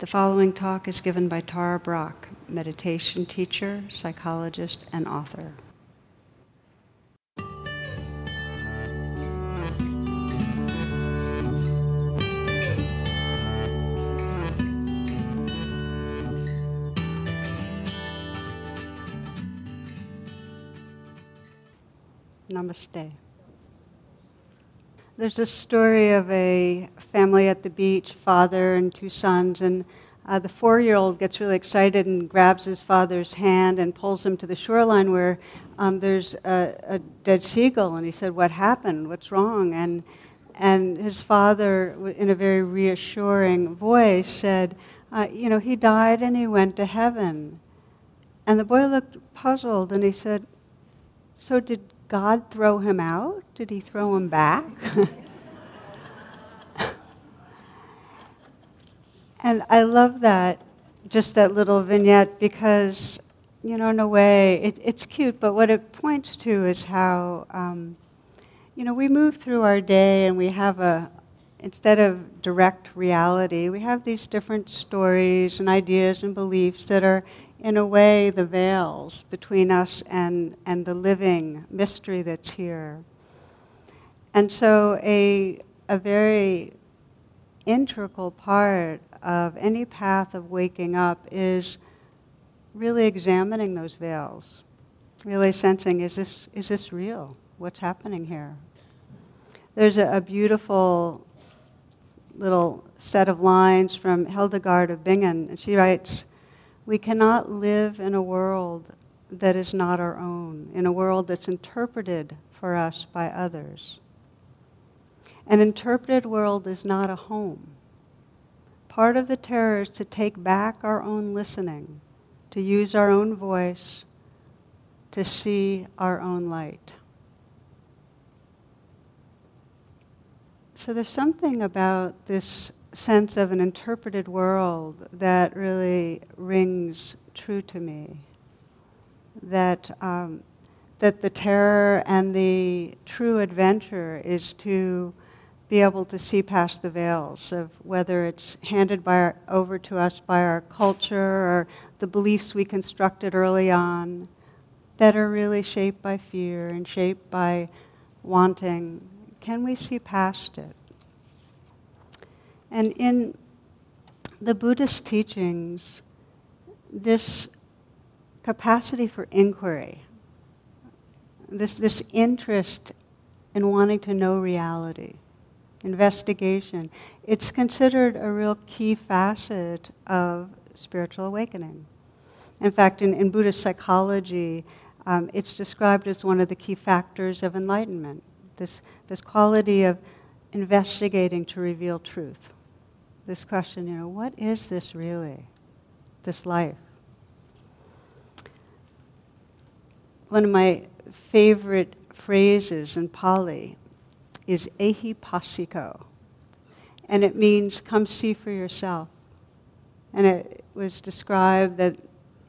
The following talk is given by Tara Brach, meditation teacher, psychologist, and author. Namaste. There's a story of a family at the beach, father and two sons, and uh, the four-year-old gets really excited and grabs his father's hand and pulls him to the shoreline where um, there's a, a, dead seagull. And he said, "What happened? What's wrong?" And and his father, in a very reassuring voice, said, uh, "You know, he died and he went to heaven." And the boy looked puzzled and he said, "So did God throw him out? Did he throw him back? and I love that, just that little vignette, because, you know, in a way, it, it's cute, but what it points to is how, um, you know, we move through our day and we have a, instead of direct reality, we have these different stories and ideas and beliefs that are in a way, the veils between us and, and the living mystery that's here. And so, a, a very integral part of any path of waking up is really examining those veils, really sensing is this, is this real? What's happening here? There's a, a beautiful little set of lines from Hildegard of Bingen, and she writes, we cannot live in a world that is not our own, in a world that's interpreted for us by others. An interpreted world is not a home. Part of the terror is to take back our own listening, to use our own voice, to see our own light. So there's something about this sense of an interpreted world that really rings true to me. That, um, that the terror and the true adventure is to be able to see past the veils of whether it's handed by our, over to us by our culture or the beliefs we constructed early on that are really shaped by fear and shaped by wanting. Can we see past it? And in the Buddhist teachings, this capacity for inquiry, this, this interest in wanting to know reality, investigation, it's considered a real key facet of spiritual awakening. In fact, in, in Buddhist psychology, um, it's described as one of the key factors of enlightenment, this, this quality of investigating to reveal truth this question, you know, what is this really, this life? One of my favorite phrases in Pali is ehipassiko, and it means come see for yourself. And it was described that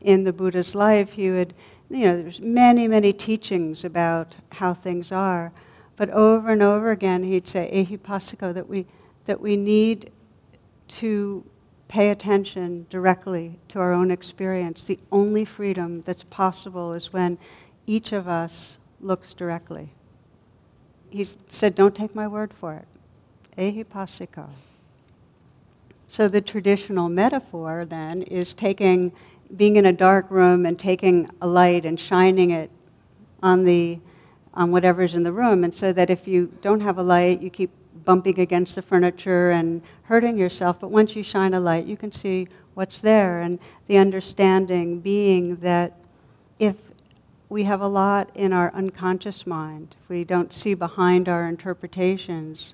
in the Buddha's life, he would, you know, there's many, many teachings about how things are, but over and over again, he'd say ehipassiko, that we, that we need to pay attention directly to our own experience. The only freedom that's possible is when each of us looks directly. He said, Don't take my word for it. Ehipassiko. So the traditional metaphor then is taking, being in a dark room and taking a light and shining it on the on whatever's in the room, and so that if you don't have a light, you keep bumping against the furniture and hurting yourself, but once you shine a light, you can see what's there. And the understanding being that if we have a lot in our unconscious mind, if we don't see behind our interpretations,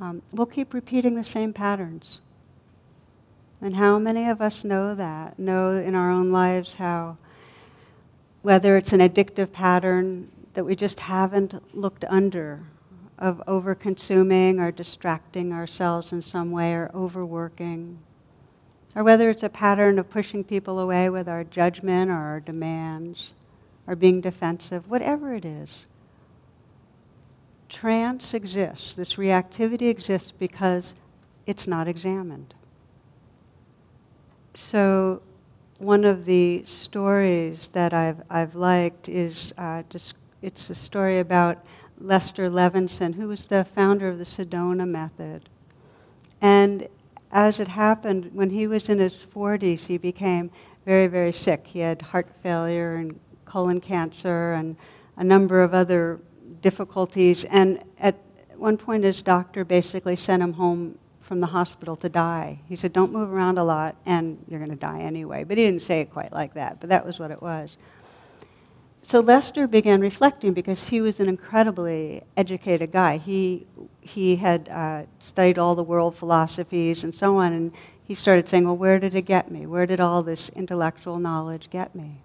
um, we'll keep repeating the same patterns. And how many of us know that? Know in our own lives how, whether it's an addictive pattern that we just haven't looked under, of over consuming or distracting ourselves in some way or overworking, or whether it's a pattern of pushing people away with our judgment or our demands, or being defensive, whatever it is. Trance exists, this reactivity exists because it's not examined. so one of the stories that I've, I've liked is uh, it's a story about Lester Levinson, who was the founder of the Sedona method. And as it happened, when he was in his 40s, he became very, very sick. He had heart failure and colon cancer and a number of other difficulties. And at one point, his doctor basically sent him home from the hospital to die. He said, Don't move around a lot, and you're going to die anyway. But he didn't say it quite like that, but that was what it was. So Lester began reflecting because he was an incredibly educated guy. He, he had uh, studied all the world philosophies and so on, and he started saying, Well, where did it get me? Where did all this intellectual knowledge get me?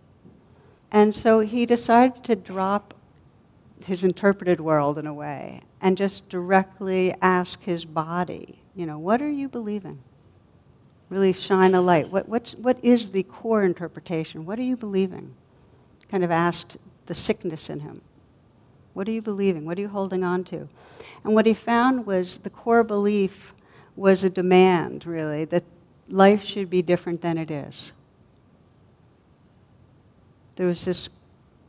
And so he decided to drop his interpreted world in a way and just directly ask his body you know, what are you believing? Really shine a light. What, what's, what is the core interpretation? What are you believing? Kind of asked the sickness in him. What are you believing? What are you holding on to? And what he found was the core belief was a demand, really, that life should be different than it is. There was this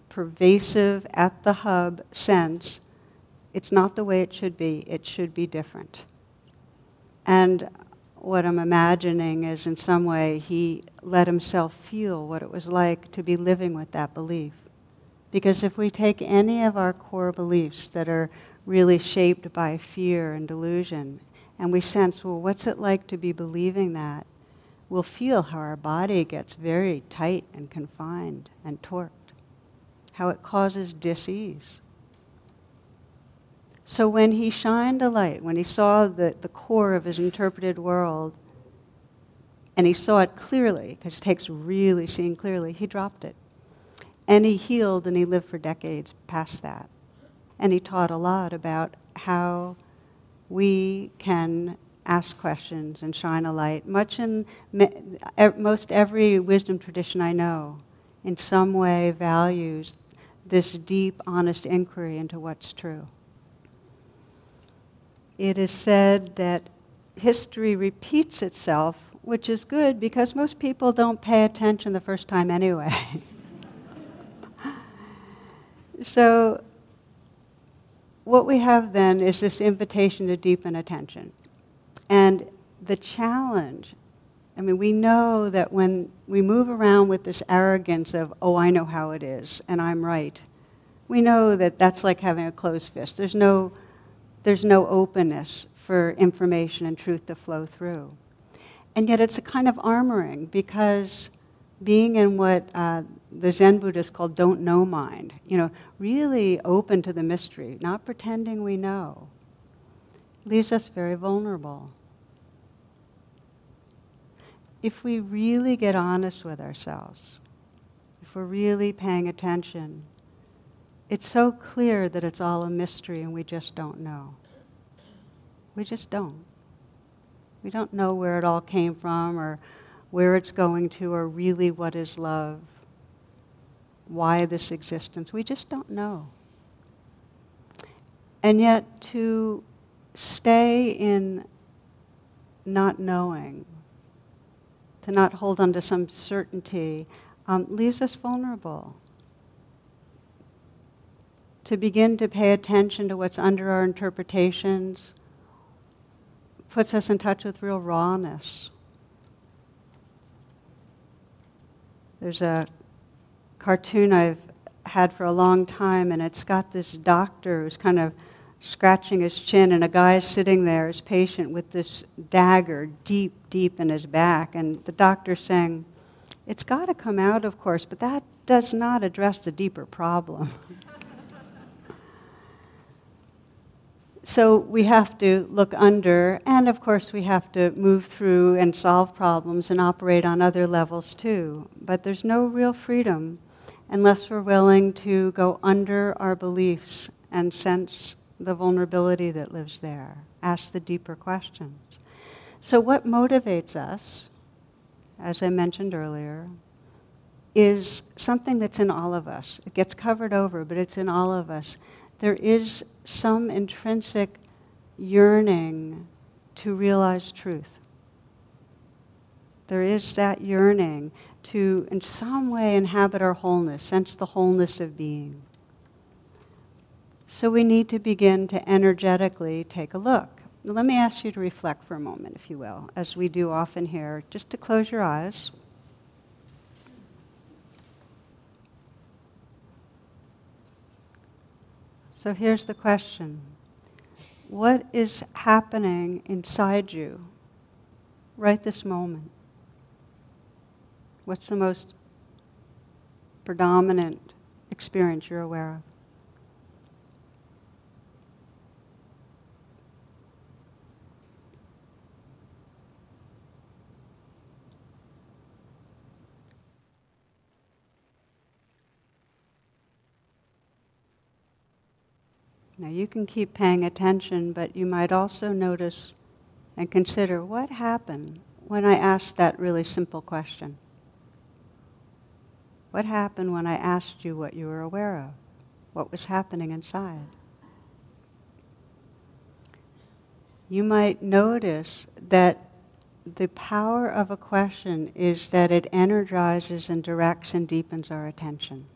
pervasive, at the hub sense it's not the way it should be, it should be different. And what I'm imagining is, in some way, he let himself feel what it was like to be living with that belief. Because if we take any of our core beliefs that are really shaped by fear and delusion, and we sense, well, what's it like to be believing that? We'll feel how our body gets very tight and confined and torqued, how it causes disease. So when he shined a light, when he saw the, the core of his interpreted world, and he saw it clearly, because it takes really seeing clearly, he dropped it. And he healed and he lived for decades past that. And he taught a lot about how we can ask questions and shine a light. Much in most every wisdom tradition I know, in some way, values this deep, honest inquiry into what's true it is said that history repeats itself, which is good because most people don't pay attention the first time anyway. so, what we have then is this invitation to deepen attention. And the challenge I mean, we know that when we move around with this arrogance of, oh, I know how it is, and I'm right, we know that that's like having a closed fist. There's no there's no openness for information and truth to flow through. And yet it's a kind of armoring because being in what uh, the Zen Buddhists call don't know mind, you know, really open to the mystery, not pretending we know, leaves us very vulnerable. If we really get honest with ourselves, if we're really paying attention, it's so clear that it's all a mystery and we just don't know. We just don't. We don't know where it all came from or where it's going to or really what is love, why this existence. We just don't know. And yet to stay in not knowing, to not hold on to some certainty, um, leaves us vulnerable to begin to pay attention to what's under our interpretations puts us in touch with real rawness. There's a cartoon I've had for a long time, and it's got this doctor who's kind of scratching his chin, and a guy sitting there, his patient, with this dagger deep, deep in his back. And the doctor's saying, It's got to come out, of course, but that does not address the deeper problem. so we have to look under, and of course, we have to move through and solve problems and operate on other levels too. But there's no real freedom unless we're willing to go under our beliefs and sense the vulnerability that lives there, ask the deeper questions. So, what motivates us, as I mentioned earlier, is something that's in all of us. It gets covered over, but it's in all of us there is some intrinsic yearning to realize truth. There is that yearning to, in some way, inhabit our wholeness, sense the wholeness of being. So we need to begin to energetically take a look. Let me ask you to reflect for a moment, if you will, as we do often here, just to close your eyes. So here's the question What is happening inside you right this moment? What's the most predominant experience you're aware of? Now you can keep paying attention, but you might also notice and consider what happened when I asked that really simple question. What happened when I asked you what you were aware of? What was happening inside? You might notice that the power of a question is that it energizes and directs and deepens our attention.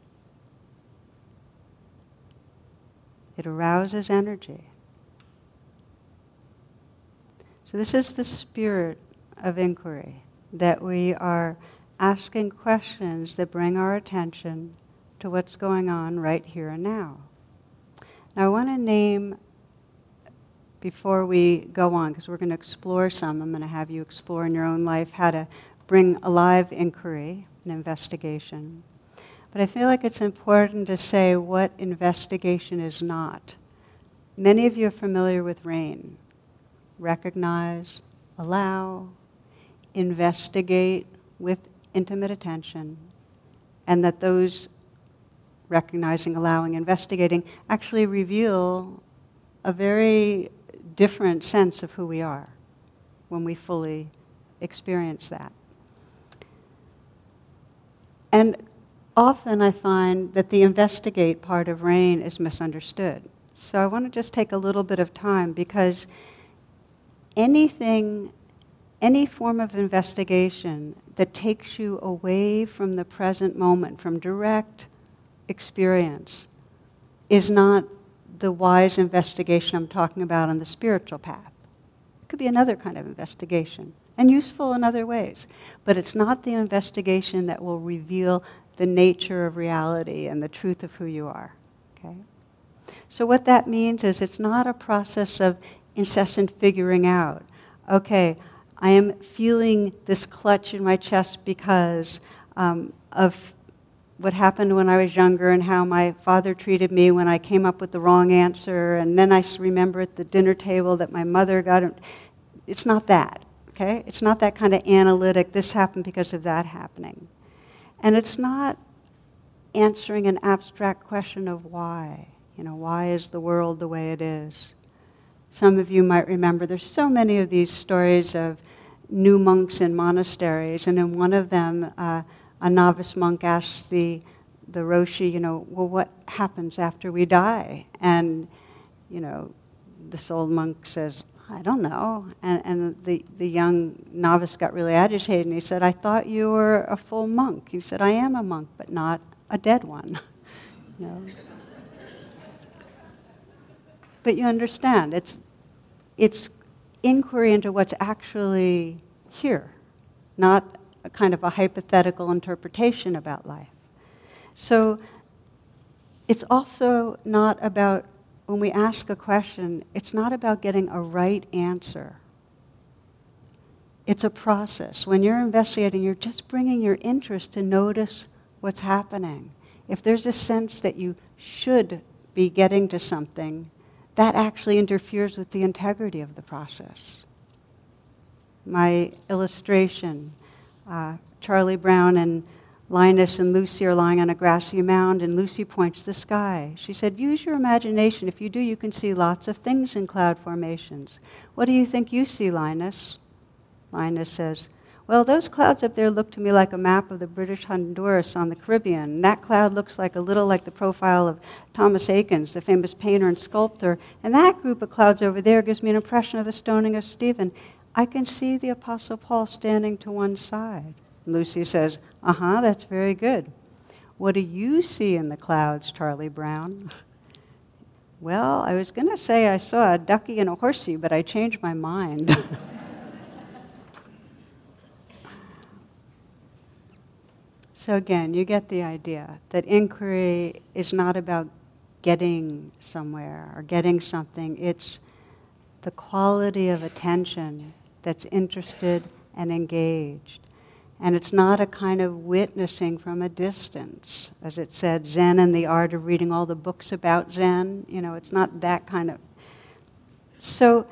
It arouses energy. So, this is the spirit of inquiry that we are asking questions that bring our attention to what's going on right here and now. Now, I want to name, before we go on, because we're going to explore some, I'm going to have you explore in your own life how to bring alive inquiry and investigation. But I feel like it's important to say what investigation is not. Many of you are familiar with RAIN. Recognize, allow, investigate with intimate attention, and that those recognizing, allowing, investigating actually reveal a very different sense of who we are when we fully experience that. And often I find that the investigate part of RAIN is misunderstood. So I want to just take a little bit of time because anything, any form of investigation that takes you away from the present moment, from direct experience, is not the wise investigation I'm talking about on the spiritual path. It could be another kind of investigation and useful in other ways. But it's not the investigation that will reveal the nature of reality and the truth of who you are. Okay? So, what that means is it's not a process of incessant figuring out, okay, I am feeling this clutch in my chest because um, of what happened when I was younger and how my father treated me when I came up with the wrong answer, and then I remember at the dinner table that my mother got it. It's not that, okay? It's not that kind of analytic, this happened because of that happening. And it's not answering an abstract question of why. You know, why is the world the way it is? Some of you might remember there's so many of these stories of new monks in monasteries, and in one of them, uh, a novice monk asks the, the Roshi, you know, well, what happens after we die? And, you know, this old monk says, I don't know. And, and the, the young novice got really agitated and he said, I thought you were a full monk. He said, I am a monk, but not a dead one. know? But you understand, it's, it's inquiry into what's actually here, not a kind of a hypothetical interpretation about life. So it's also not about when we ask a question, it's not about getting a right answer. It's a process. When you're investigating, you're just bringing your interest to notice what's happening. If there's a sense that you should be getting to something, that actually interferes with the integrity of the process. My illustration uh, Charlie Brown and Linus and Lucy are lying on a grassy mound, and Lucy points to the sky. She said, Use your imagination. If you do, you can see lots of things in cloud formations. What do you think you see, Linus? Linus says, Well, those clouds up there look to me like a map of the British Honduras on the Caribbean. That cloud looks like a little like the profile of Thomas Eakins, the famous painter and sculptor. And that group of clouds over there gives me an impression of the stoning of Stephen. I can see the Apostle Paul standing to one side. Lucy says, Uh huh, that's very good. What do you see in the clouds, Charlie Brown? Well, I was going to say I saw a ducky and a horsey, but I changed my mind. so, again, you get the idea that inquiry is not about getting somewhere or getting something, it's the quality of attention that's interested and engaged. And it's not a kind of witnessing from a distance. As it said, Zen and the art of reading all the books about Zen. You know, it's not that kind of. So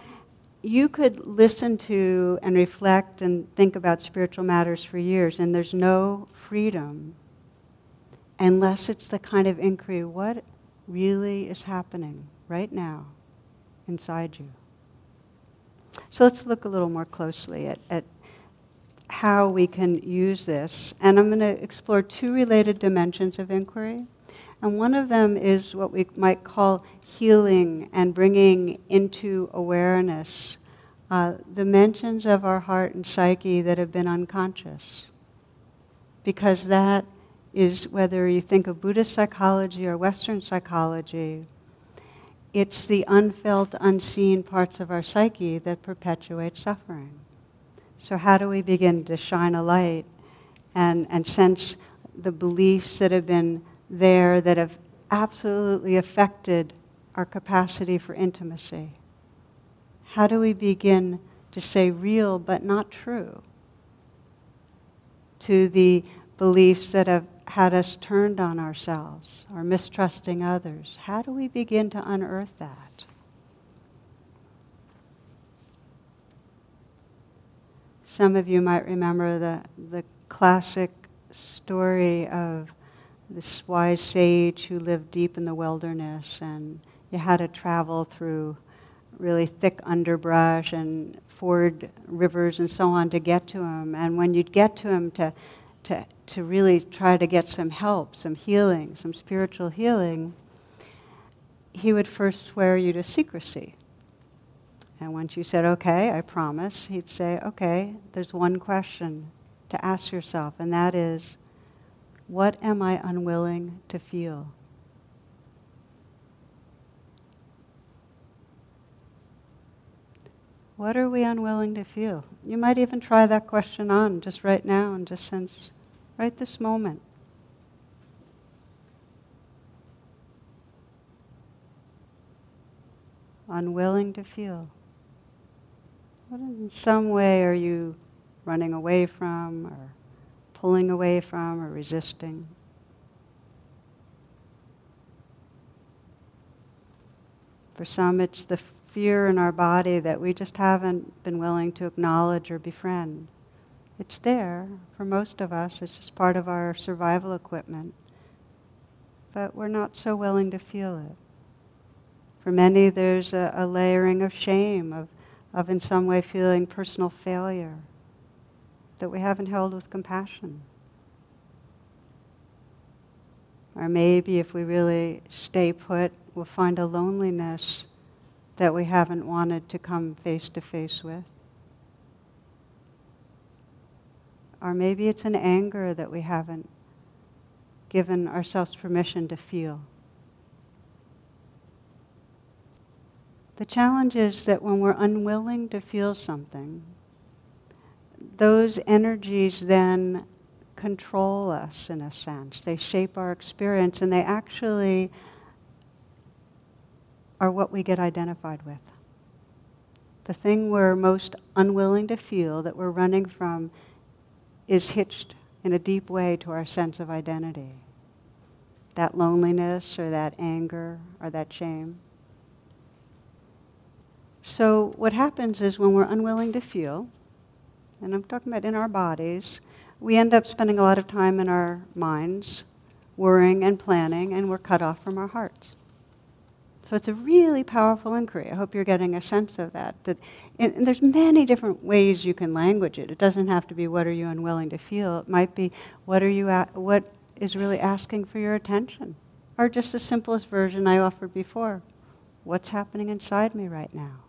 you could listen to and reflect and think about spiritual matters for years, and there's no freedom unless it's the kind of inquiry what really is happening right now inside you. So let's look a little more closely at, at how we can use this. And I'm going to explore two related dimensions of inquiry. And one of them is what we might call healing and bringing into awareness uh, dimensions of our heart and psyche that have been unconscious. Because that is, whether you think of Buddhist psychology or Western psychology, it's the unfelt, unseen parts of our psyche that perpetuate suffering. So, how do we begin to shine a light and, and sense the beliefs that have been there that have absolutely affected our capacity for intimacy? How do we begin to say real but not true to the beliefs that have had us turned on ourselves or mistrusting others? How do we begin to unearth that? Some of you might remember the, the classic story of this wise sage who lived deep in the wilderness, and you had to travel through really thick underbrush and ford rivers and so on to get to him. And when you'd get to him to, to, to really try to get some help, some healing, some spiritual healing, he would first swear you to secrecy. And once you said, okay, I promise, he'd say, okay, there's one question to ask yourself, and that is, what am I unwilling to feel? What are we unwilling to feel? You might even try that question on just right now and just sense, right this moment. Unwilling to feel. What in some way are you running away from, or pulling away from, or resisting? For some, it's the fear in our body that we just haven't been willing to acknowledge or befriend. It's there for most of us, it's just part of our survival equipment. But we're not so willing to feel it. For many, there's a, a layering of shame, of of in some way feeling personal failure that we haven't held with compassion. Or maybe if we really stay put, we'll find a loneliness that we haven't wanted to come face to face with. Or maybe it's an anger that we haven't given ourselves permission to feel. The challenge is that when we're unwilling to feel something, those energies then control us in a sense. They shape our experience and they actually are what we get identified with. The thing we're most unwilling to feel, that we're running from, is hitched in a deep way to our sense of identity. That loneliness or that anger or that shame. So, what happens is when we're unwilling to feel, and I'm talking about in our bodies, we end up spending a lot of time in our minds, worrying and planning, and we're cut off from our hearts. So it's a really powerful inquiry. I hope you're getting a sense of that. That and, there's many different ways you can language it. It doesn't have to be what are you unwilling to feel. It might be what are you a- what is really asking for your attention, or just the simplest version I offered before. What's happening inside me right now?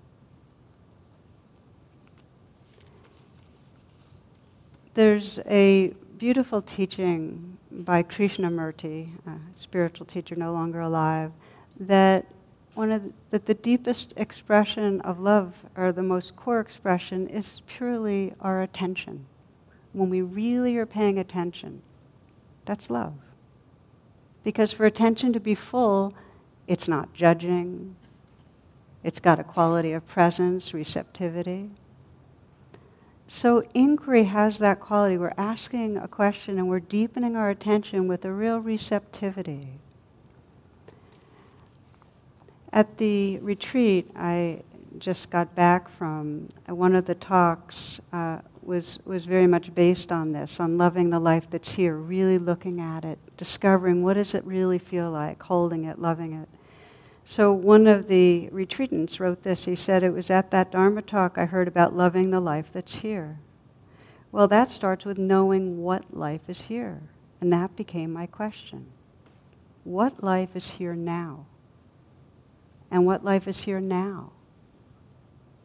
There's a beautiful teaching by Krishnamurti, a spiritual teacher no longer alive, that one of the, that the deepest expression of love, or the most core expression, is purely our attention. When we really are paying attention, that's love. Because for attention to be full, it's not judging, it's got a quality of presence, receptivity. So inquiry has that quality. We're asking a question and we're deepening our attention with a real receptivity. At the retreat I just got back from, uh, one of the talks uh, was, was very much based on this, on loving the life that's here, really looking at it, discovering what does it really feel like, holding it, loving it. So one of the retreatants wrote this. He said, It was at that Dharma talk I heard about loving the life that's here. Well, that starts with knowing what life is here. And that became my question. What life is here now? And what life is here now?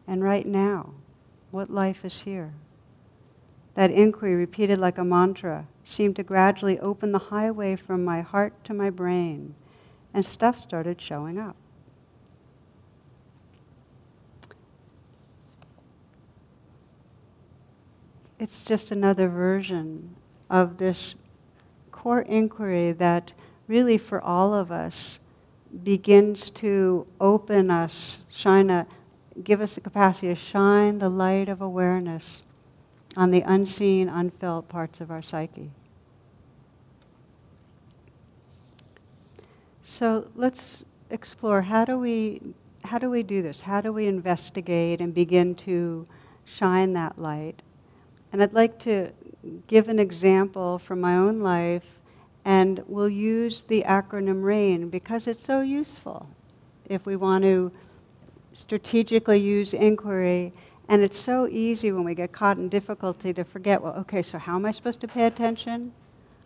And right now, what life is here? That inquiry, repeated like a mantra, seemed to gradually open the highway from my heart to my brain and stuff started showing up. It's just another version of this core inquiry that really for all of us begins to open us, shine a, give us the capacity to shine the light of awareness on the unseen, unfelt parts of our psyche. So let's explore how do we how do we do this? How do we investigate and begin to shine that light? And I'd like to give an example from my own life, and we'll use the acronym RAIN because it's so useful if we want to strategically use inquiry. And it's so easy when we get caught in difficulty to forget, well, okay, so how am I supposed to pay attention?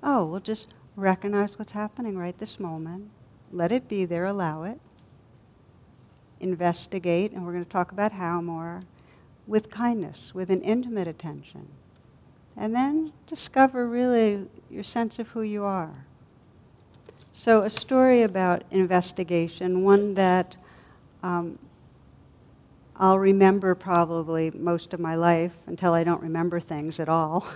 Oh, we'll just recognize what's happening right this moment let it be there, allow it. Investigate, and we're going to talk about how more, with kindness, with an intimate attention. And then discover really your sense of who you are. So, a story about investigation, one that um, I'll remember probably most of my life until I don't remember things at all.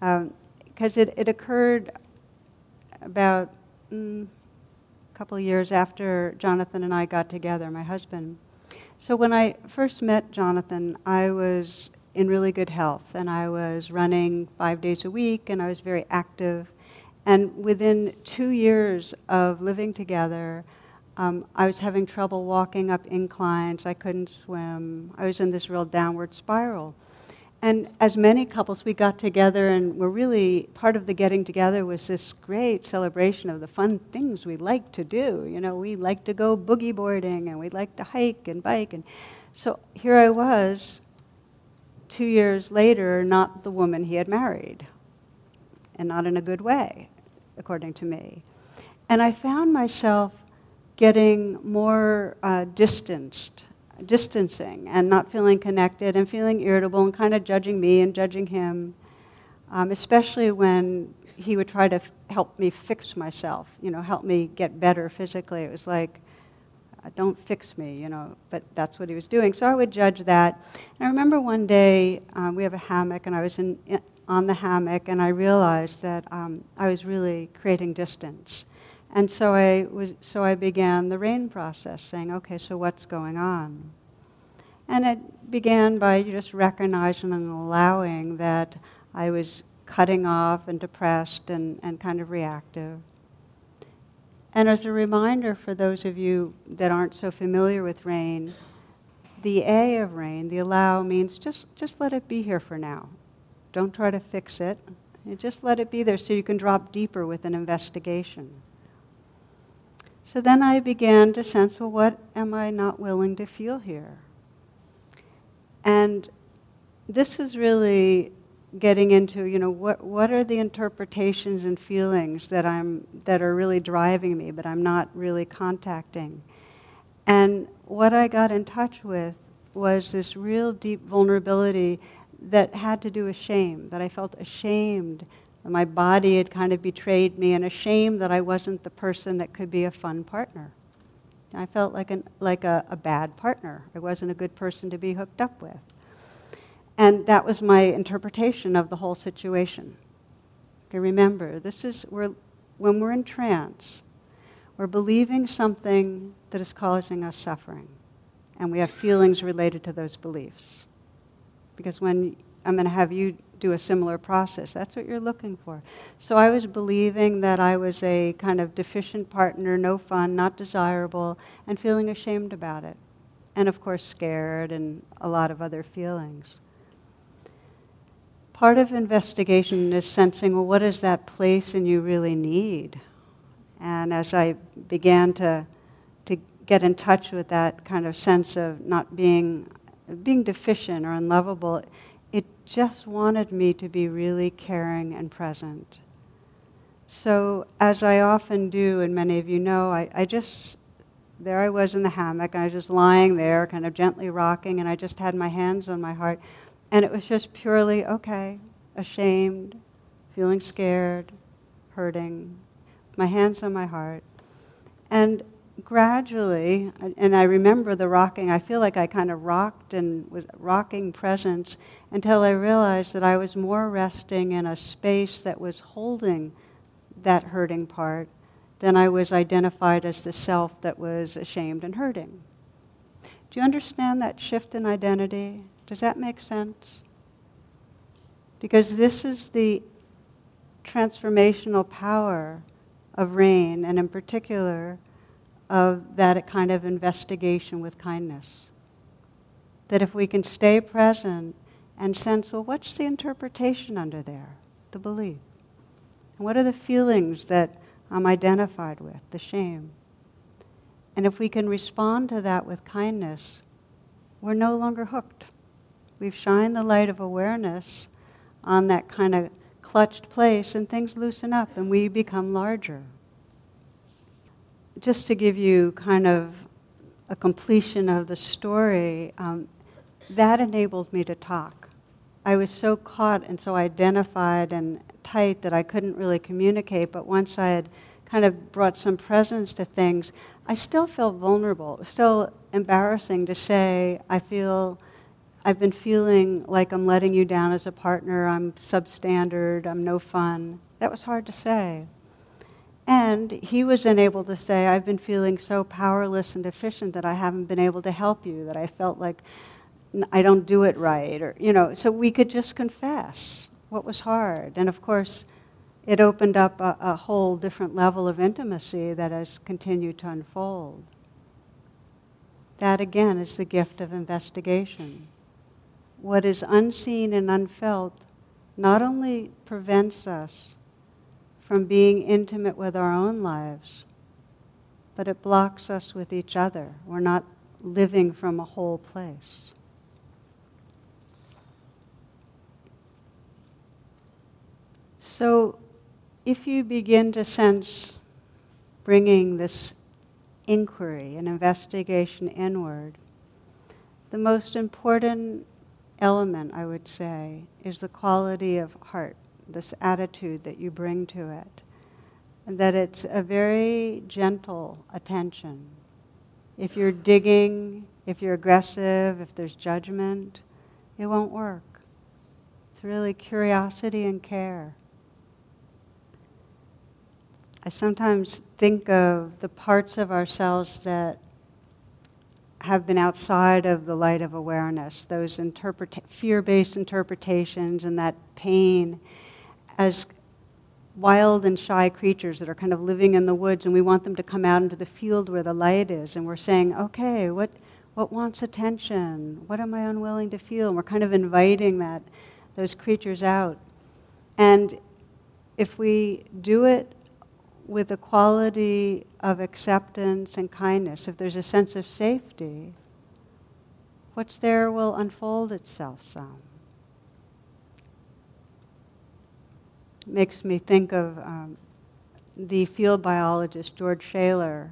Because um, it, it occurred about mm, couple of years after Jonathan and I got together, my husband. So when I first met Jonathan, I was in really good health and I was running five days a week and I was very active. And within two years of living together, um, I was having trouble walking up inclines. I couldn't swim. I was in this real downward spiral. And as many couples, we got together and we're really, part of the getting together was this great celebration of the fun things we like to do. You know, we like to go boogie boarding and we like to hike and bike. And so here I was, two years later, not the woman he had married, and not in a good way, according to me. And I found myself getting more uh, distanced distancing and not feeling connected and feeling irritable and kind of judging me and judging him, um, especially when he would try to f- help me fix myself, you know, help me get better physically. It was like, uh, don't fix me, you know, but that's what he was doing. So I would judge that. And I remember one day um, we have a hammock, and I was in, in, on the hammock, and I realized that um, I was really creating distance. And so I, was, so I began the RAIN process, saying, okay, so what's going on? And it began by just recognizing and allowing that I was cutting off and depressed and, and kind of reactive. And as a reminder for those of you that aren't so familiar with RAIN, the A of RAIN, the allow, means just, just let it be here for now. Don't try to fix it. You just let it be there so you can drop deeper with an investigation. So then I began to sense, well, what am I not willing to feel here? And this is really getting into, you know, what, what are the interpretations and feelings that, I'm, that are really driving me, but I'm not really contacting. And what I got in touch with was this real deep vulnerability that had to do with shame, that I felt ashamed my body had kind of betrayed me and a shame that I wasn't the person that could be a fun partner. I felt like, an, like a, a bad partner. I wasn't a good person to be hooked up with. And that was my interpretation of the whole situation. Okay, remember, this is we're, when we're in trance, we're believing something that is causing us suffering. And we have feelings related to those beliefs. Because when I'm going to have you do a similar process, that's what you're looking for. So I was believing that I was a kind of deficient partner, no fun, not desirable, and feeling ashamed about it. And of course, scared and a lot of other feelings. Part of investigation is sensing, well, what is that place in you really need? And as I began to, to get in touch with that kind of sense of not being, being deficient or unlovable, just wanted me to be really caring and present. So, as I often do, and many of you know, I, I just, there I was in the hammock, and I was just lying there, kind of gently rocking, and I just had my hands on my heart. And it was just purely, okay, ashamed, feeling scared, hurting, my hands on my heart. And gradually, and I remember the rocking, I feel like I kind of rocked and was rocking presence until I realized that I was more resting in a space that was holding that hurting part than I was identified as the self that was ashamed and hurting. Do you understand that shift in identity? Does that make sense? Because this is the transformational power of rain, and in particular, of that kind of investigation with kindness. That if we can stay present and sense, well, what's the interpretation under there? The belief. And what are the feelings that I'm identified with? The shame. And if we can respond to that with kindness, we're no longer hooked. We've shined the light of awareness on that kind of clutched place, and things loosen up and we become larger. Just to give you kind of a completion of the story, um, that enabled me to talk. I was so caught and so identified and tight that I couldn't really communicate, but once I had kind of brought some presence to things, I still felt vulnerable. It was still embarrassing to say, I feel I've been feeling like I'm letting you down as a partner, I'm substandard, I'm no fun. That was hard to say. And he was able to say, I've been feeling so powerless and deficient that I haven't been able to help you, that I felt like I don't do it right, or, you know, so we could just confess what was hard. And of course, it opened up a, a whole different level of intimacy that has continued to unfold. That again is the gift of investigation what is unseen and unfelt not only prevents us from being intimate with our own lives, but it blocks us with each other. We're not living from a whole place. So, if you begin to sense bringing this inquiry and investigation inward, the most important element, I would say, is the quality of heart, this attitude that you bring to it. That it's a very gentle attention. If you're digging, if you're aggressive, if there's judgment, it won't work. It's really curiosity and care. I sometimes think of the parts of ourselves that have been outside of the light of awareness, those interpreta- fear based interpretations and that pain as wild and shy creatures that are kind of living in the woods, and we want them to come out into the field where the light is, and we're saying, okay, what, what wants attention? What am I unwilling to feel? And we're kind of inviting that, those creatures out. And if we do it with a quality of acceptance and kindness, if there's a sense of safety, what's there will unfold itself some. Makes me think of um, the field biologist George Schaller.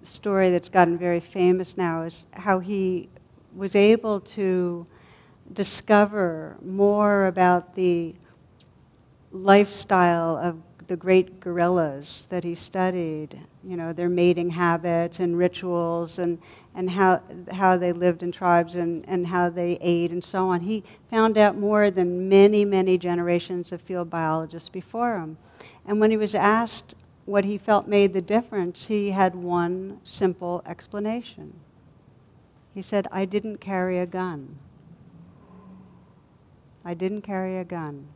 The story that's gotten very famous now is how he was able to discover more about the lifestyle of the great gorillas that he studied, you know, their mating habits and rituals and, and how, how they lived in tribes and, and how they ate and so on. He found out more than many, many generations of field biologists before him. And when he was asked what he felt made the difference, he had one simple explanation. He said, I didn't carry a gun. I didn't carry a gun.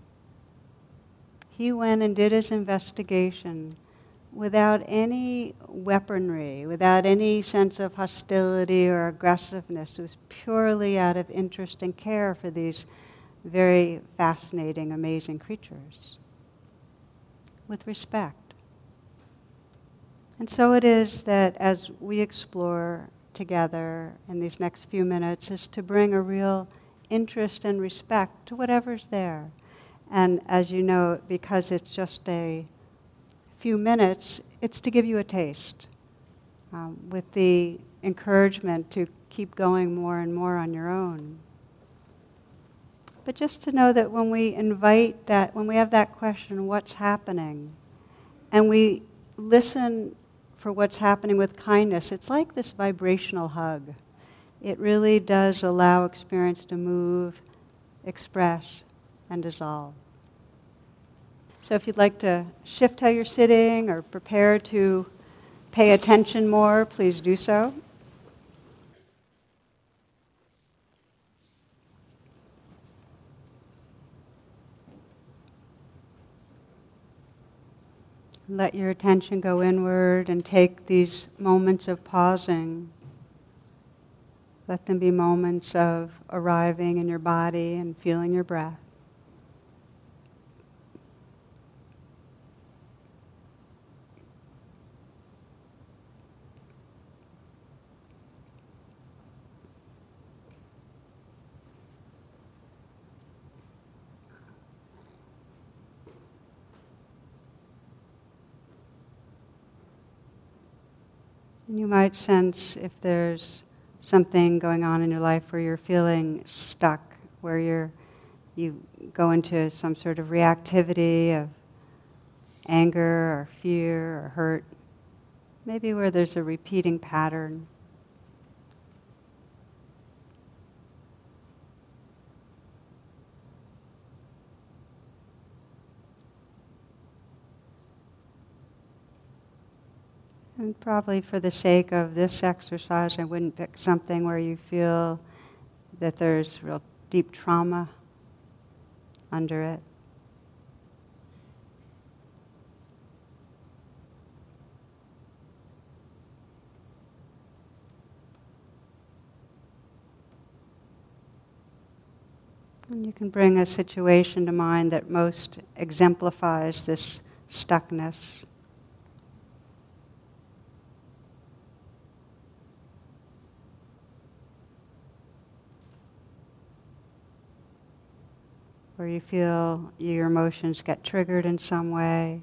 He went and did his investigation without any weaponry, without any sense of hostility or aggressiveness. It was purely out of interest and care for these very fascinating, amazing creatures. With respect. And so it is that as we explore together in these next few minutes, is to bring a real interest and respect to whatever's there. And as you know, because it's just a few minutes, it's to give you a taste um, with the encouragement to keep going more and more on your own. But just to know that when we invite that, when we have that question, what's happening, and we listen for what's happening with kindness, it's like this vibrational hug. It really does allow experience to move, express, and dissolve. So if you'd like to shift how you're sitting or prepare to pay attention more, please do so. Let your attention go inward and take these moments of pausing. Let them be moments of arriving in your body and feeling your breath. You might sense if there's something going on in your life where you're feeling stuck, where you're you go into some sort of reactivity of anger or fear or hurt, maybe where there's a repeating pattern. And probably for the sake of this exercise, I wouldn't pick something where you feel that there's real deep trauma under it. And you can bring a situation to mind that most exemplifies this stuckness. Where you feel your emotions get triggered in some way,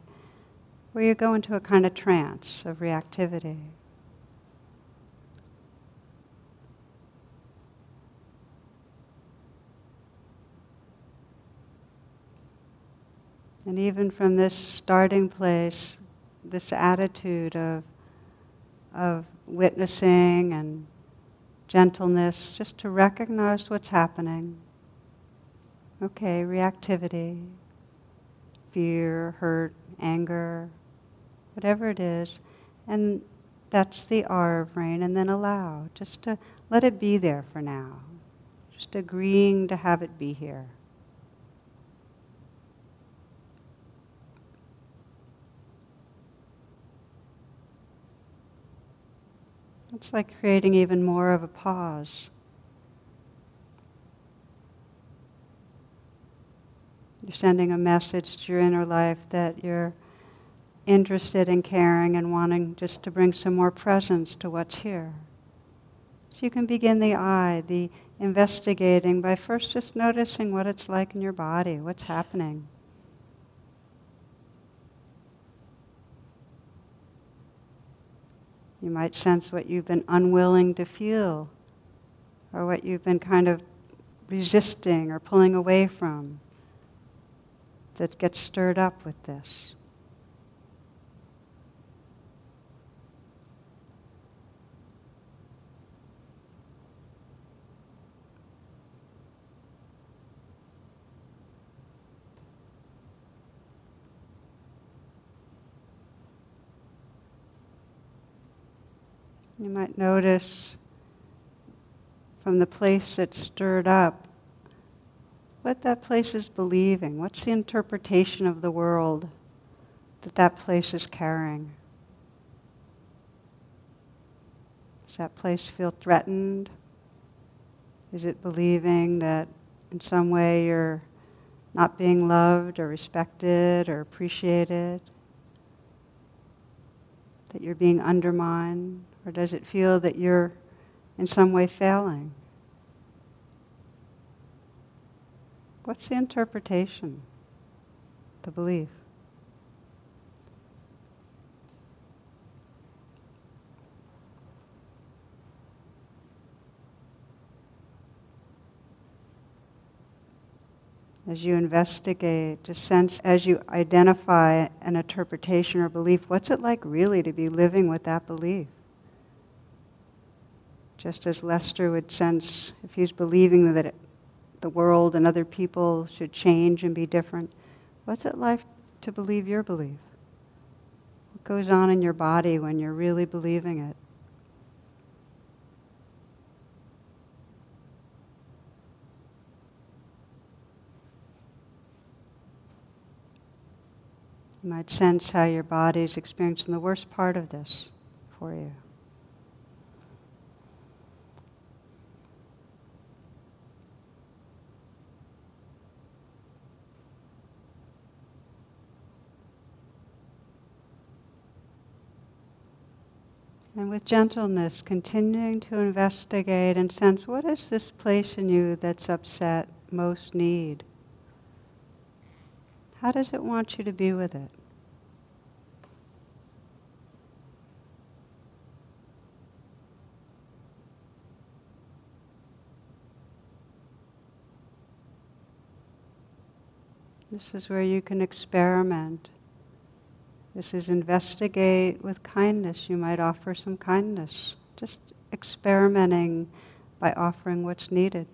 where you go into a kind of trance of reactivity. And even from this starting place, this attitude of, of witnessing and gentleness, just to recognize what's happening. Okay, reactivity, fear, hurt, anger, whatever it is. And that's the R of rain. And then allow, just to let it be there for now. Just agreeing to have it be here. It's like creating even more of a pause. You're sending a message to your inner life that you're interested in caring and wanting just to bring some more presence to what's here. So you can begin the I, the investigating, by first just noticing what it's like in your body, what's happening. You might sense what you've been unwilling to feel, or what you've been kind of resisting or pulling away from that gets stirred up with this. You might notice from the place that's stirred up what that place is believing. What's the interpretation of the world that that place is carrying? Does that place feel threatened? Is it believing that in some way you're not being loved or respected or appreciated? That you're being undermined? Or does it feel that you're in some way failing? What's the interpretation, the belief? As you investigate, just sense as you identify an interpretation or belief, what's it like really to be living with that belief? Just as Lester would sense if he's believing that it, the world and other people should change and be different, what's it like to believe your belief? What goes on in your body when you're really believing it? You might sense how your body is experiencing the worst part of this for you. And with gentleness, continuing to investigate and sense what is this place in you that's upset most need? How does it want you to be with it? This is where you can experiment this is investigate with kindness. You might offer some kindness. Just experimenting by offering what's needed.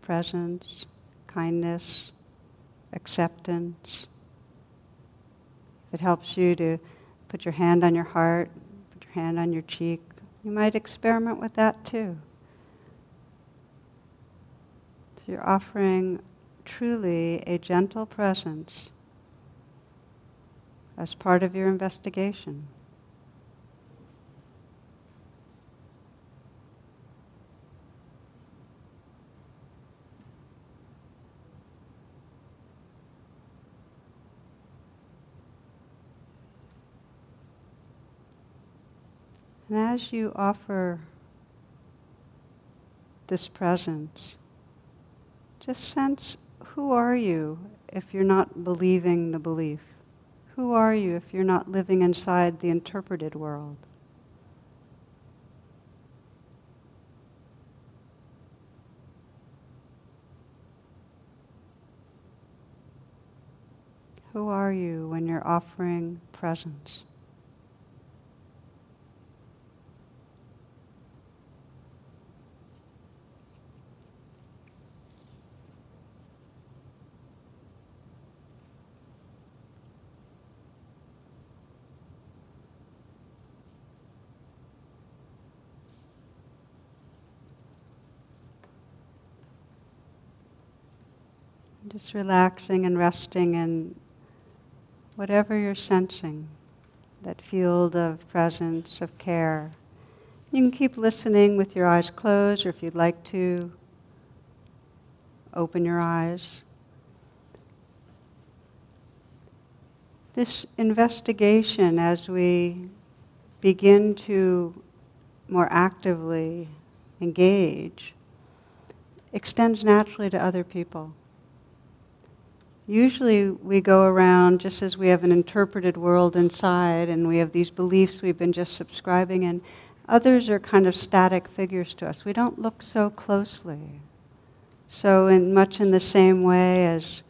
Presence, kindness, acceptance. If it helps you to put your hand on your heart, put your hand on your cheek, you might experiment with that too. So you're offering truly a gentle presence as part of your investigation. And as you offer this presence, just sense who are you if you're not believing the belief? Who are you if you're not living inside the interpreted world? Who are you when you're offering presence? Just relaxing and resting in whatever you're sensing, that field of presence, of care. You can keep listening with your eyes closed, or if you'd like to, open your eyes. This investigation, as we begin to more actively engage, extends naturally to other people. Usually we go around just as we have an interpreted world inside and we have these beliefs we've been just subscribing in. Others are kind of static figures to us. We don't look so closely. So, in much in the same way as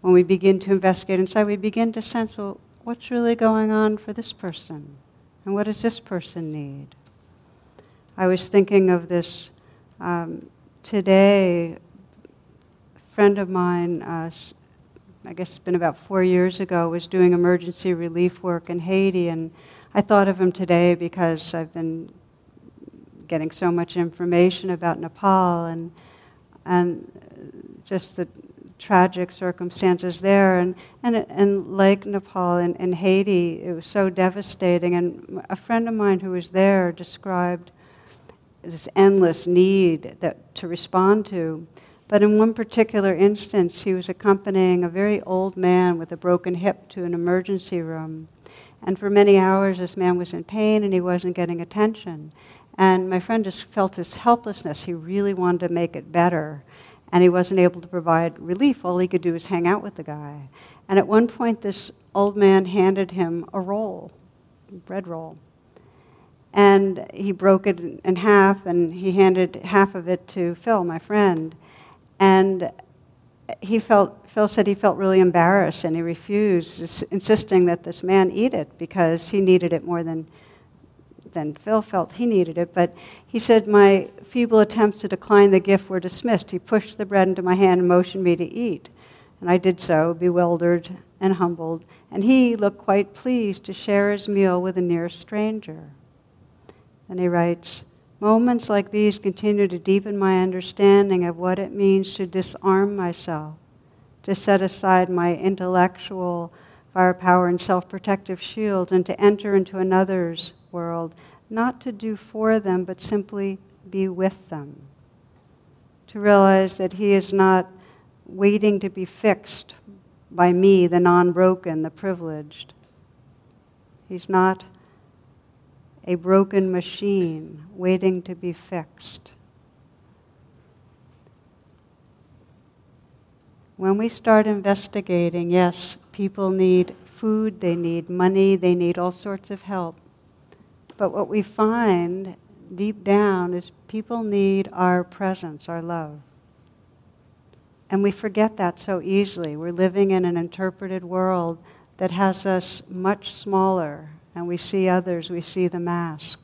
when we begin to investigate inside, we begin to sense, well, what's really going on for this person? And what does this person need? I was thinking of this um, today. A friend of mine, uh, I guess it's been about four years ago, was doing emergency relief work in Haiti, and I thought of him today because I've been getting so much information about Nepal and and just the tragic circumstances there. And, and, and like Nepal and, and Haiti, it was so devastating. And a friend of mine who was there described this endless need that, to respond to. But in one particular instance, he was accompanying a very old man with a broken hip to an emergency room. And for many hours, this man was in pain and he wasn't getting attention. And my friend just felt his helplessness. He really wanted to make it better and he wasn't able to provide relief. All he could do was hang out with the guy. And at one point, this old man handed him a roll, a bread roll. And he broke it in half, and he handed half of it to Phil, my friend. And he felt, Phil said he felt really embarrassed, and he refused, insisting that this man eat it because he needed it more than than Phil felt he needed it, but he said my feeble attempts to decline the gift were dismissed. He pushed the bread into my hand and motioned me to eat. And I did so, bewildered and humbled, and he looked quite pleased to share his meal with a near stranger. And he writes, Moments like these continue to deepen my understanding of what it means to disarm myself, to set aside my intellectual firepower and self protective shield, and to enter into another's world, not to do for them, but simply be with them. To realize that He is not waiting to be fixed by me, the non broken, the privileged. He's not a broken machine waiting to be fixed. When we start investigating, yes, people need food, they need money, they need all sorts of help. But what we find deep down is people need our presence, our love. And we forget that so easily. We're living in an interpreted world that has us much smaller, and we see others, we see the mask.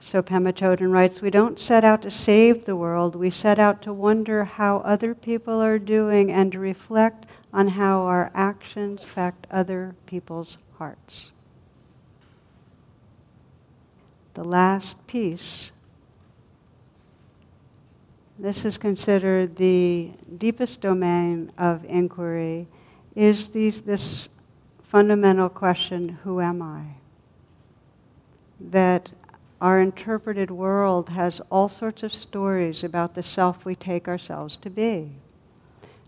So Pema Chodron writes, we don't set out to save the world, we set out to wonder how other people are doing and to reflect on how our actions affect other people's hearts the last piece, this is considered the deepest domain of inquiry, is these, this fundamental question who am I? That our interpreted world has all sorts of stories about the self we take ourselves to be.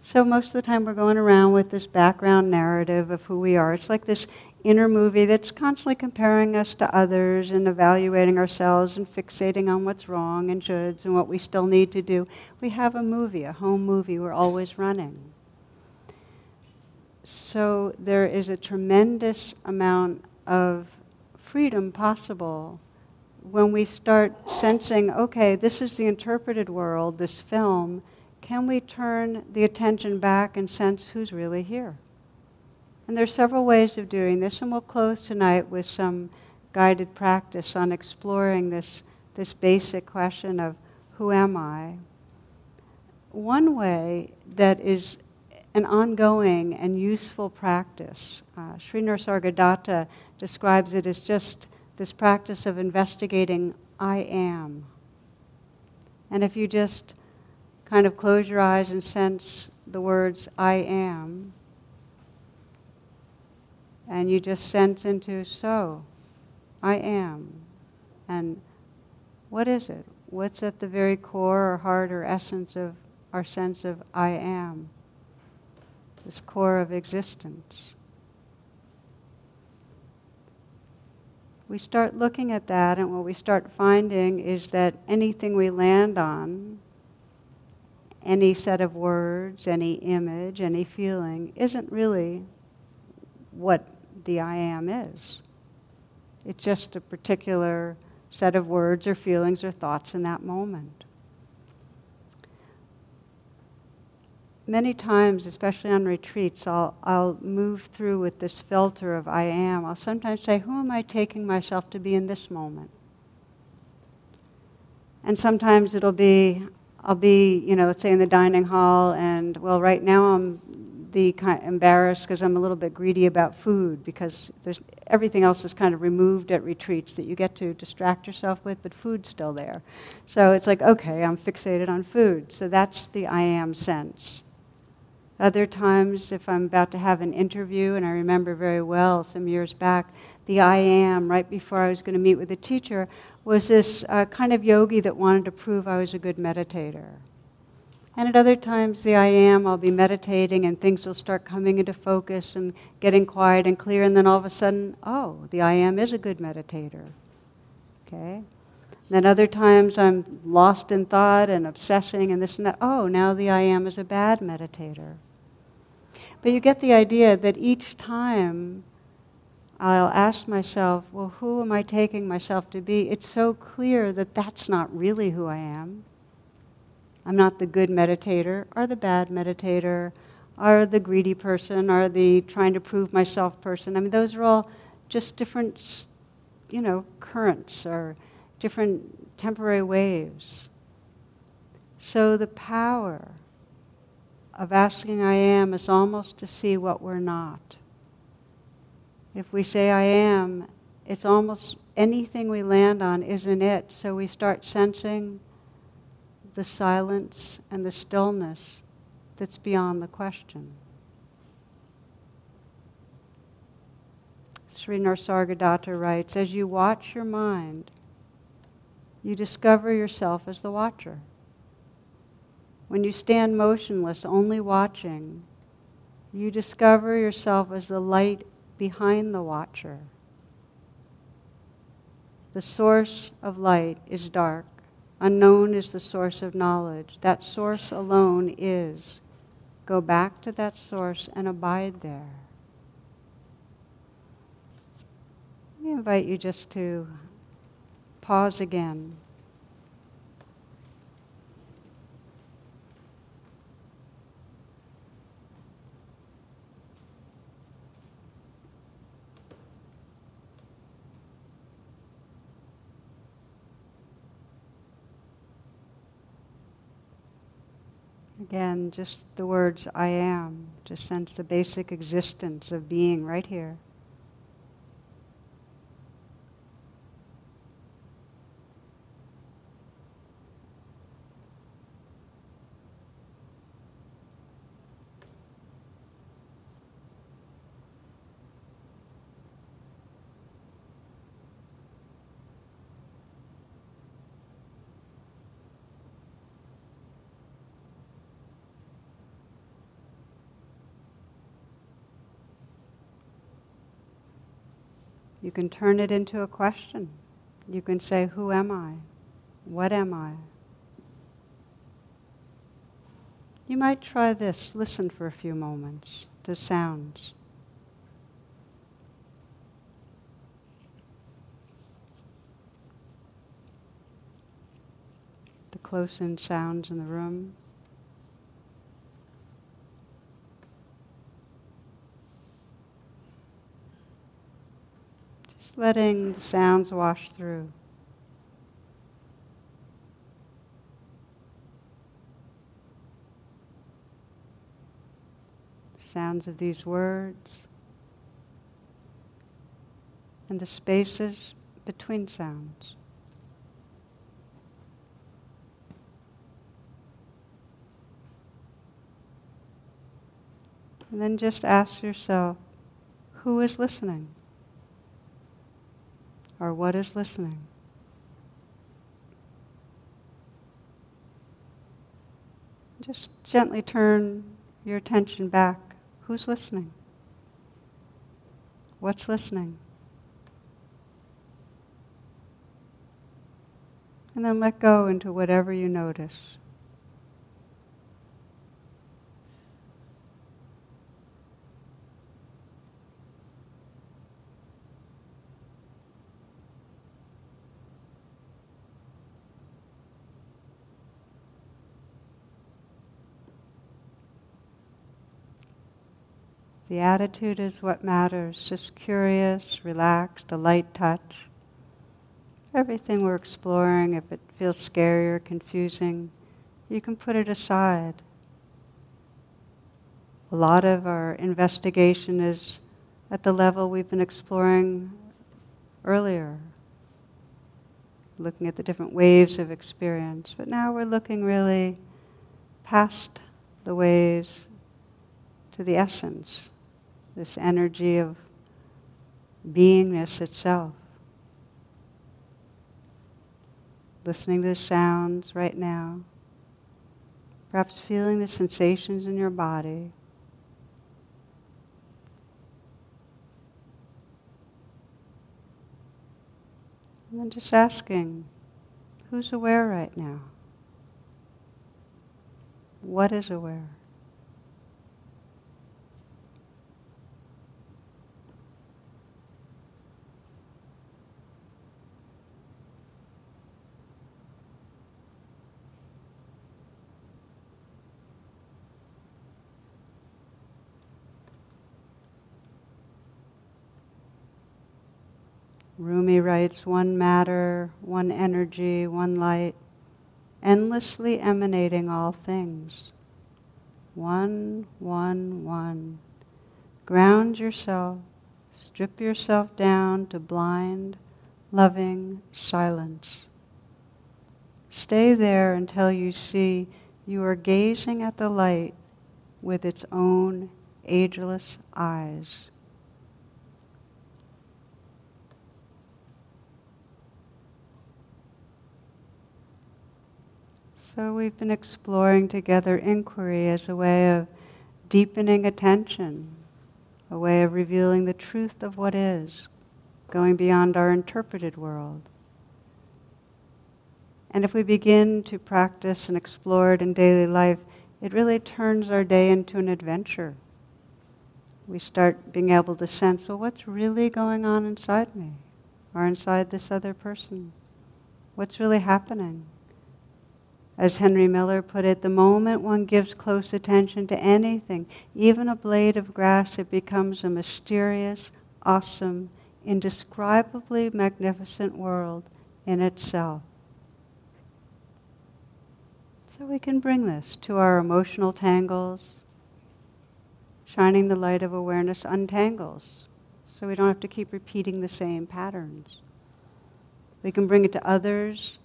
So most of the time we're going around with this background narrative of who we are. It's like this inner movie that's constantly comparing us to others and evaluating ourselves and fixating on what's wrong and shoulds and what we still need to do. We have a movie, a home movie we're always running. So there is a tremendous amount of freedom possible when we start sensing, okay, this is the interpreted world, this film. Can we turn the attention back and sense who's really here? And there's several ways of doing this, and we'll close tonight with some guided practice on exploring this, this basic question of who am I? One way that is an ongoing and useful practice, uh, Sri Nisargadatta describes it as just this practice of investigating I am. And if you just kind of close your eyes and sense the words I am, and you just sense into so, I am. And what is it? What's at the very core or heart or essence of our sense of I am? This core of existence. We start looking at that, and what we start finding is that anything we land on, any set of words, any image, any feeling, isn't really what the I am is. It's just a particular set of words or feelings or thoughts in that moment. Many times, especially on retreats, I'll, I'll move through with this filter of I am. I'll sometimes say, Who am I taking myself to be in this moment? And sometimes it'll be, I'll be, you know, let's say in the dining hall, and well, right now I'm the kind of embarrassed because I'm a little bit greedy about food because there's everything else is kind of removed at retreats that you get to distract yourself with, but food's still there. So it's like, okay, I'm fixated on food. So that's the I am sense. Other times, if I'm about to have an interview, and I remember very well some years back, the I am, right before I was going to meet with a teacher, was this uh, kind of yogi that wanted to prove I was a good meditator. And at other times, the I am, I'll be meditating and things will start coming into focus and getting quiet and clear, and then all of a sudden, oh, the I am is a good meditator. Okay? Then other times I'm lost in thought and obsessing and this and that. Oh, now the I am is a bad meditator. But you get the idea that each time I'll ask myself, well, who am I taking myself to be? It's so clear that that's not really who I am. I'm not the good meditator or the bad meditator or the greedy person or the trying to prove myself person. I mean, those are all just different, you know, currents or different temporary waves. So the power of asking I am is almost to see what we're not. If we say I am, it's almost anything we land on isn't it. So we start sensing the silence and the stillness that's beyond the question. Sri Nisargadatta writes, as you watch your mind, you discover yourself as the watcher. When you stand motionless, only watching, you discover yourself as the light behind the watcher. The source of light is dark. Unknown is the source of knowledge. That source alone is. Go back to that source and abide there. I invite you just to pause again. Again, just the words I am, just sense the basic existence of being right here. You can turn it into a question. You can say, Who am I? What am I? You might try this. Listen for a few moments to sounds. The close in sounds in the room. Letting the sounds wash through. Sounds of these words and the spaces between sounds. And then just ask yourself, who is listening? Or what is listening. Just gently turn your attention back. Who's listening? What's listening? And then let go into whatever you notice. The attitude is what matters, just curious, relaxed, a light touch. Everything we're exploring, if it feels scary or confusing, you can put it aside. A lot of our investigation is at the level we've been exploring earlier, looking at the different waves of experience. But now we're looking really past the waves to the essence, this energy of beingness itself. Listening to the sounds right now, perhaps feeling the sensations in your body. And then just asking, who's aware right now? What is aware? Rumi writes, one matter, one energy, one light, endlessly emanating all things. One, one, one. Ground yourself, strip yourself down to blind, loving silence. Stay there until you see you are gazing at the light with its own ageless eyes. So we've been exploring together inquiry as a way of deepening attention, a way of revealing the truth of what is, going beyond our interpreted world. And if we begin to practice and explore it in daily life, it really turns our day into an adventure. We start being able to sense, well, what's really going on inside me or inside this other person? What's really happening? As Henry Miller put it, the moment one gives close attention to anything, even a blade of grass, it becomes a mysterious, awesome, indescribably magnificent world in itself. So we can bring this to our emotional tangles. Shining the light of awareness untangles, so we don't have to keep repeating the same patterns. We can bring it to others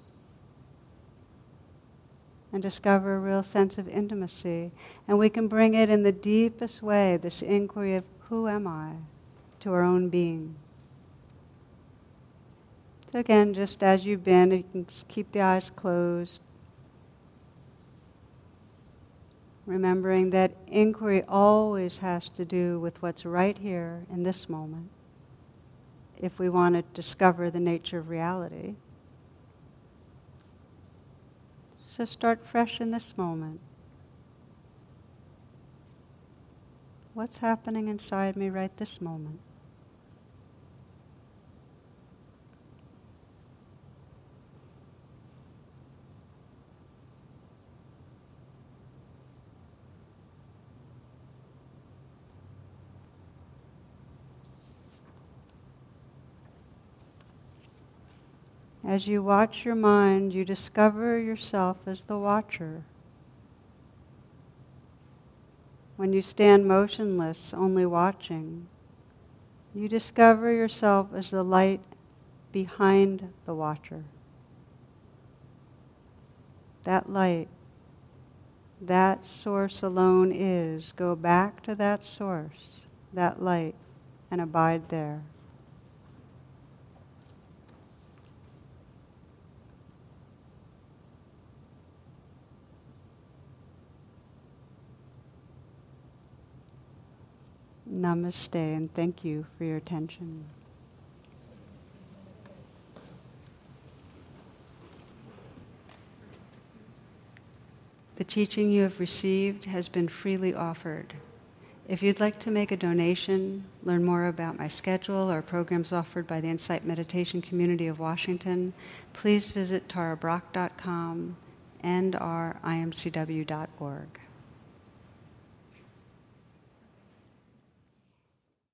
and discover a real sense of intimacy. And we can bring it in the deepest way, this inquiry of who am I, to our own being. So again, just as you've been, you can just keep the eyes closed. Remembering that inquiry always has to do with what's right here in this moment if we want to discover the nature of reality. So start fresh in this moment. What's happening inside me right this moment? As you watch your mind, you discover yourself as the watcher. When you stand motionless, only watching, you discover yourself as the light behind the watcher. That light, that source alone is. Go back to that source, that light, and abide there. Namaste and thank you for your attention. The teaching you have received has been freely offered. If you'd like to make a donation, learn more about my schedule or programs offered by the Insight Meditation Community of Washington, please visit tarabrach.com and our imcw.org.